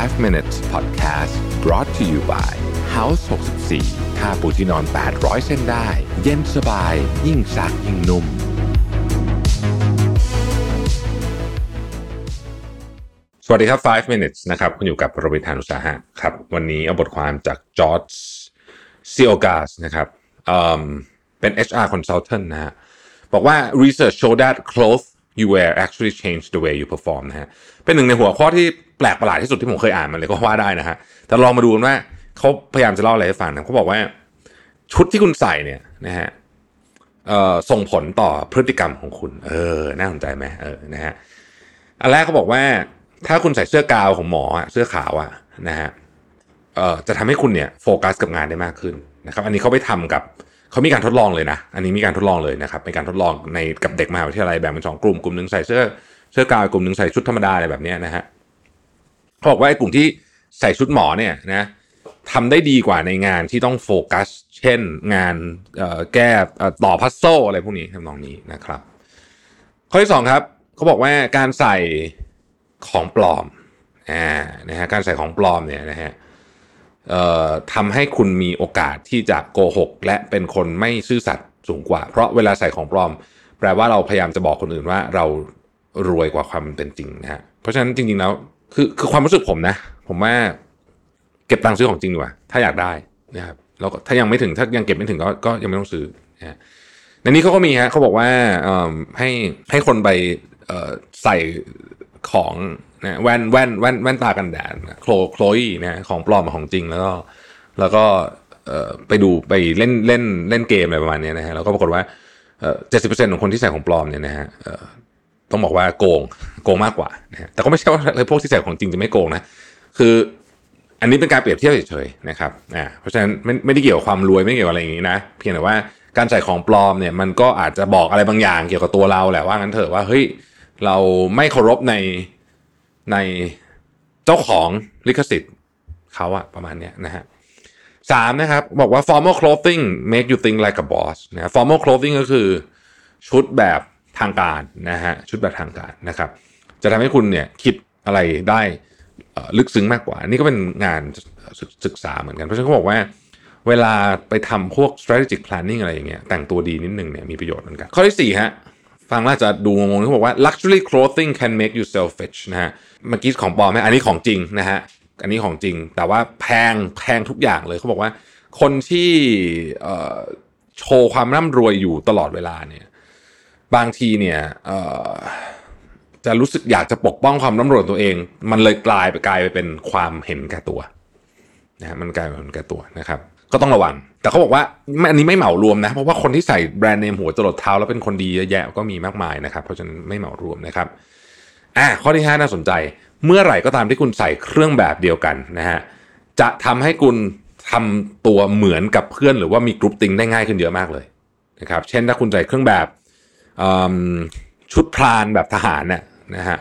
5 minutes podcast brought to you by House 64ค่าปูที่นอน 800 เส้นได้ เย็นสบาย ยิ่งซักยิ่งนุ่ม สวัสดีครับ 5 minutes นะครับ คุณอยู่กับโรบินทานุสาหะครับ วันนี้เอาบทความจากจอร์จซิโอกาสนะครับเเป็น HR consultant นะฮะบอกว่า research show that clothes you wear actually change the way you perform นะฮะ เป็นหนึ่งในหัวข้อที่แปลกประหลาดที่สุดที่ผมเคยอ่านมาเลยก็ว่าได้นะฮะ แต่ลองมาดูกันว่าเขาพยายามจะเล่าอะไรให้ฟังนะเขาบอกว่า ชุดที่คุณใส่เนี่ยนะฮะส่งผลต่อพฤติกรรมของคุณ เออ น่าสนใจไหมเออ นะฮะ อันแรกเขาบอกว่า ถ้าคุณใส่เสื้อกาวของหมอเสื้อขาวอะนะฮะจะทำให้คุณเนี่ยโฟกัสกับงานได้มากขึ้นนะครับ อันนี้เขาไปทำกับ เขามีการทดลองเลยนะ อันนี้มีการทดลองเลยนะครับเป็นการทดลองในกับเด็กมหาวิทยาลัยแบ่งเป็นสองกลุ่มกลุ่มหนึ่งใส่เสื้อเสื้อกาวกลุ่มหนึ่งใส่ชุดธรรมดาอะไรแบบนี้นะฮะเขาบอกว่าไอ้กลุ่มที่ใส่ชุดหมอเนี่ยนะทำได้ดีกว่าในงานที่ต้องโฟกัส เช่นงานแก้ต่อพัซโซอะไรพวกนี้ทำนองนี้นะครับ ข้อที่สองครับเขาบอกว่าการใส่ของปลอมอ่านะฮะการใส่ของปลอมเนี่ยนะฮะเทำให้คุณมีโอกาสที่จะโกหก และเป็นคนไม่ซื่อสัตย์สูงกว่า เพราะเวลาใส่ของปลอม แปลว่าเราพยายามจะบอกคนอื่นว่าเรารวยกว่าความเป็นจริงนะฮะเพราะฉะนั้นจริงๆแล้วคือคือความรู้สึกผมนะ ผมว่าเก็บตังค์ซื้อของจริงดีกว่าถ้าอยากได้นะครับแล้วถ้ายังไม่ถึงถ้ายังเก็บไม่ถึงก็ก็ยังไม่ต้องซื้อนะฮะในนี้เขาก็มีฮะเขาบอกว่าให้ให้คนไปใส่ของ นะแว่นแว่นแว่นแว่นตากันแดดโคลโคลอีนะของปลอมของจริงแล้วก็ แล้วก็ไปดูไปเล่นเล่นเล่นเกมอะไรประมาณนี้นะฮะแล้วก็ปรากฏว่าเจ็ดสิบเปอร์เซ็นต์ของคนที่ใส่ของปลอมเนี่ยนะฮะต้องบอกว่าโกงโกงมากกว่านะฮะแต่ก็ไม่ใช่ว่าพวกที่ใส่ของจริงจะไม่โกงนะคืออันนี้เป็นการเปรียบเทียบเฉยๆนะครับอ่าเพราะฉะนั้นไม่ไม่ได้เกี่ยวกับความรวยไม่เกี่ยวกับอะไรอย่างนี้นะเพียงแต่ว่าการใส่ของปลอมเนี่ยมันก็อาจจะบอกอะไรบางอย่างเกี่ยวกับตัวเราแหละว่างั้นเถอะว่าเฮ้ยเราไม่เคารพใน ในเจ้าของลิขสิทธิ์เขาอะประมาณเนี้ยนะฮะสามนะครับ บอกว่า formal clothing make you think like a boss นะ formal clothing ก็คือชุดแบบทางการนะฮะชุดแบบทางการนะครับ จะทำให้คุณเนี่ยคิดอะไรได้ลึกซึ้งมากกว่า นี่ก็เป็นงานศึกศึกษาเหมือนกัน เพราะฉะนั้นเขาบอกว่า เวลาไปทำพวก strategic planning อะไรอย่างเงี้ยแต่งตัวดีนิดนึงเนี่ยมีประโยชน์เหมือนกัน ข้อที่สี่ฮะ ฟังแล้วอาจะดูงงๆเขาบอกว่า luxury clothing can make you selfish นะฮะเมื่อกี้ของปลอมไหมอันนี้ของจริงนะฮะอันนี้ของจริง แต่ว่าแพงแพงทุกอย่างเลยเขาบอกว่า คนที่โชว์ความร่ำรวยอยู่ตลอดเวลาเนี่ย บางทีเนี่ยจะรู้สึกอยากจะปกป้องความร่ำรวยตัวเอง มันเลยกลายไปกลายไปเป็นความเห็นแก่ตัวนะฮะมันกลายเป็นเห็นแก่ตัวนะครับ ก็ต้องระวัง แต่เขาบอกว่าไม่อันนี้ไม่เหมารวมนะ เพราะว่าคนที่ใส่แบรนด์เนมหัวจรดเท้าแล้วเป็นคนดีเยอะแยะก็มีมากมายนะครับ เพราะฉะนั้นไม่เหมารวมนะครับ อ่าข้อที่ 5 น่าสนใจ เมื่อไหร่ก็ตามที่คุณใส่เครื่องแบบเดียวกันนะฮะ จะทำให้คุณทำตัวเหมือนกับเพื่อนหรือว่ามีกรุ๊ปติงได้ง่ายขึ้นเยอะมากเลยนะครับ เช่นถ้าคุณใส่เครื่องแบบชุดพรานแบบทหารเนี่ยนะฮะ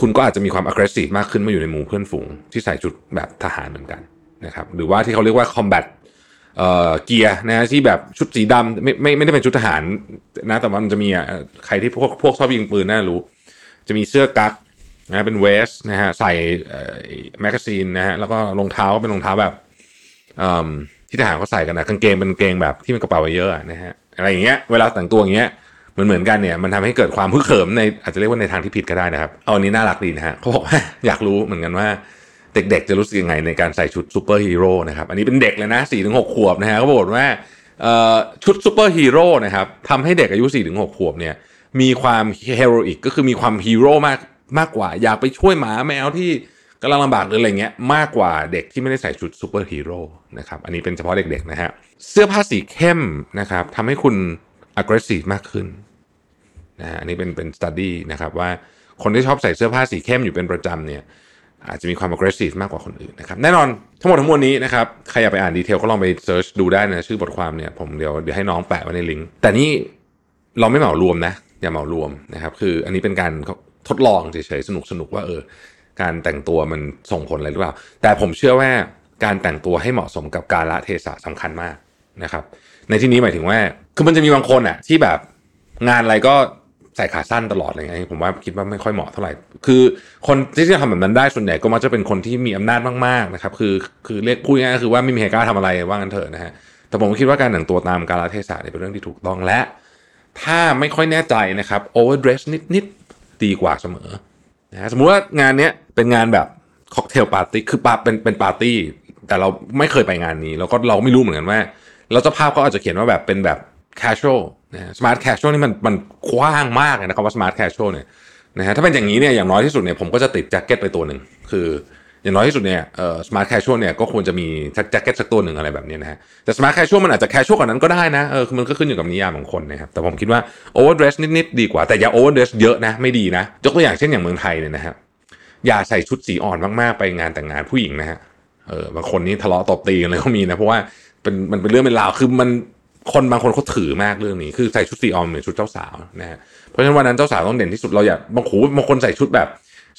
คุณก็อาจจะมีความ aggressive มากขึ้นเมื่ออยู่ในหมู่เพื่อนฝูงที่ใส่ชุดแบบทหารเหมือนกันนะครับ หรือว่าที่เขาเรียกว่า combat เกียร์นะที่แบบชุดสีดำไม่ไม่ไม่ได้เป็นชุดทหารนะ แต่ว่ามันจะมีอะใครที่พวกพวกชอบยิงปืนน่ารู้ จะมีเสื้อกั๊กนะเป็น vest นะฮะใส่ magazine นะฮะแล้วก็รองเท้าก็เป็นรองเท้าแบบที่ทหารเขาใส่กันนะกางเกงเป็นกางเกงแบบที่มันกระเป๋าเยอะนะฮะอะไรอย่างเงี้ยเวลาแต่งตัวอย่างเงี้ยเหมือนเหมือนกันเนี่ยมันทำให้เกิดความฮึกเหิมในอาจจะเรียกว่าในทางที่ผิดก็ได้นะครับเอาอันนี้น่ารักดีนะฮะเขาบอกว่าอยากรู้เหมือนกันว่า เด็กๆ จะรู้สึกยังไงในการใส่ชุดซูเปอร์ฮีโร่นะครับ อันนี้เป็นเด็กเลยนะ4 ถึง 6 ขวบนะฮะเขาบอกว่าชุดซูเปอร์ฮีโร่นะครับทำให้เด็กอายุ4 ถึง 6 ขวบเนี่ยมีความ heroic ก็คือมีความฮีโร่มากมากกว่า อยากไปช่วยหมาแมวที่กำลังลำบากหรืออะไรเงี้ยมากกว่าเด็กที่ไม่ได้ใส่ชุดซูเปอร์ฮีโร่นะครับอันนี้เป็นเฉพาะเด็กๆนะฮะเสื้อผ้าสีเข้มนะครับทำให้คุณ aggressive มากขึ้นนะฮะอันนี้เป็นเป็น study นะครับว่าคนที่ชอบใส่เสื้อผ้าสีเข้มอยู่เป็นประจำเนี่ย อาจจะมีความ aggressive มากกว่าคนอื่นนะครับแน่นอนทั้งหมดทั้งมวลนี้นะครับใครอยากไปอ่านดีเทลก็ลองไปเซิร์ชดูได้นะชื่อบทความเนี่ยผมเดี๋ยวเดี๋ยวให้น้องแปะไว้ในลิงก์แต่นี่เราไม่เหมารวมนะ อย่าเหมารวมนะครับ คืออันนี้เป็นการทดลองเฉยๆสนุกสนุกว่าเออ การแต่งตัวมันส่งผลอะไรหรือเปล่า แต่ผมเชื่อว่าการแต่งตัวให้เหมาะสมกับการละเทศะสำคัญมากนะครับ ในที่นี้หมายถึงว่า คือมันจะมีบางคนอะที่แบบงานอะไรก็ ใส่ขาสั้นตลอดอะไรเงี้ยผมว่าคิดว่าไม่ค่อยเหมาะเท่าไหร่ คือคนที่จะทำแบบนั้นได้ส่วนใหญ่ก็มักจะเป็นคนที่มีอำนาจมากๆนะครับ คือคือเรียกพูดง่ายๆคือว่าไม่มีใครกล้าทำอะไรว่างั้นเถอะนะฮะแต่ผมคิดว่าการแต่งตัวตามกาลเทศะเนี่ยเป็นเรื่องที่ถูกต้องและ ถ้าไม่ค่อยแน่ใจนะครับ overdress นิดๆดีกว่าเสมอนะสมมุติว่างานเนี้ยเป็นงานแบบค็อกเทลปาร์ตี้คือปาเป็นเป็นปาร์ตี้แต่เราไม่เคยไปงานนี้ แล้วก็เราไม่รู้เหมือนกันว่าแล้วเจ้าภาพก็อาจจะเขียนว่าแบบเป็นแบบ casual นะ smart casual นี่มันมันกว้างมากเลยนะครับว่า smart casual เนี่ยนะฮะถ้าเป็นอย่างนี้เนี่ยอย่างน้อยที่สุดเนี่ยผมก็จะติดแจ็คเก็ตไปตัวหนึ่งคือ อย่างน้อยที่สุดเนี่ยเอ่อ smart casual เนี่ยก็ควรจะมีแจ็คเก็ตสักตัวหนึ่งอะไรแบบนี้นะฮะแต่ smart casual มันอาจจะ casual กว่านั้นก็ได้นะเออมันก็ขึ้นอยู่กับนิยามของคนนะครับแต่ผมคิดว่า overdress นิดๆดีกว่าแต่อย่า overdress เยอะนะไม่ดีนะยกตัวอย่างเช่นอย่างเมืองไทยเนี่ยนะฮะอย่าใส่ชุดสีอ่อนมากๆไปงานแต่งงานผู้หญิงนะฮะเออบางคนนี่ทะเลาะตบตีกันเลยก็มีนะเพราะว่าเป็นมันเป็นเรื่องเป็นราวคือมัน คนบางคนเขาถือมากเรื่องนี้ คือใส่ชุดสีอ่อนเหมือนชุดเจ้าสาวนะฮะเพราะฉะนั้นวันนั้นเจ้าสาวต้องเด่นที่สุดเราอย่าบางขูบางคนใส่ชุดแบบ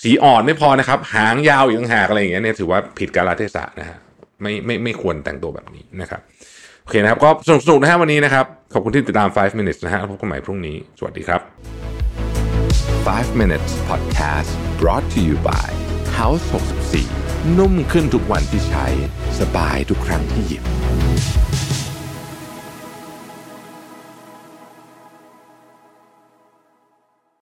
สีอ่อนไม่พอนะครับ หางยาวอีกต่างหากอะไรอย่างเงี้ยเนี่ยถือว่าผิดกาลเทศะนะฮะไม่ไม่ไม่ควรแต่งตัวแบบนี้นะครับโอเคนะครับ ก็สนุกสนุกนะฮะวันนี้นะครับ ขอบคุณที่ติดตาม 5 minutes นะฮะพบกันใหม่พรุ่งนี้ สวัสดีครับ 5 minutes podcast brought to you by House 64 นุ่มขึ้นทุกวันที่ใช้ สบายทุกครั้งที่หยิบ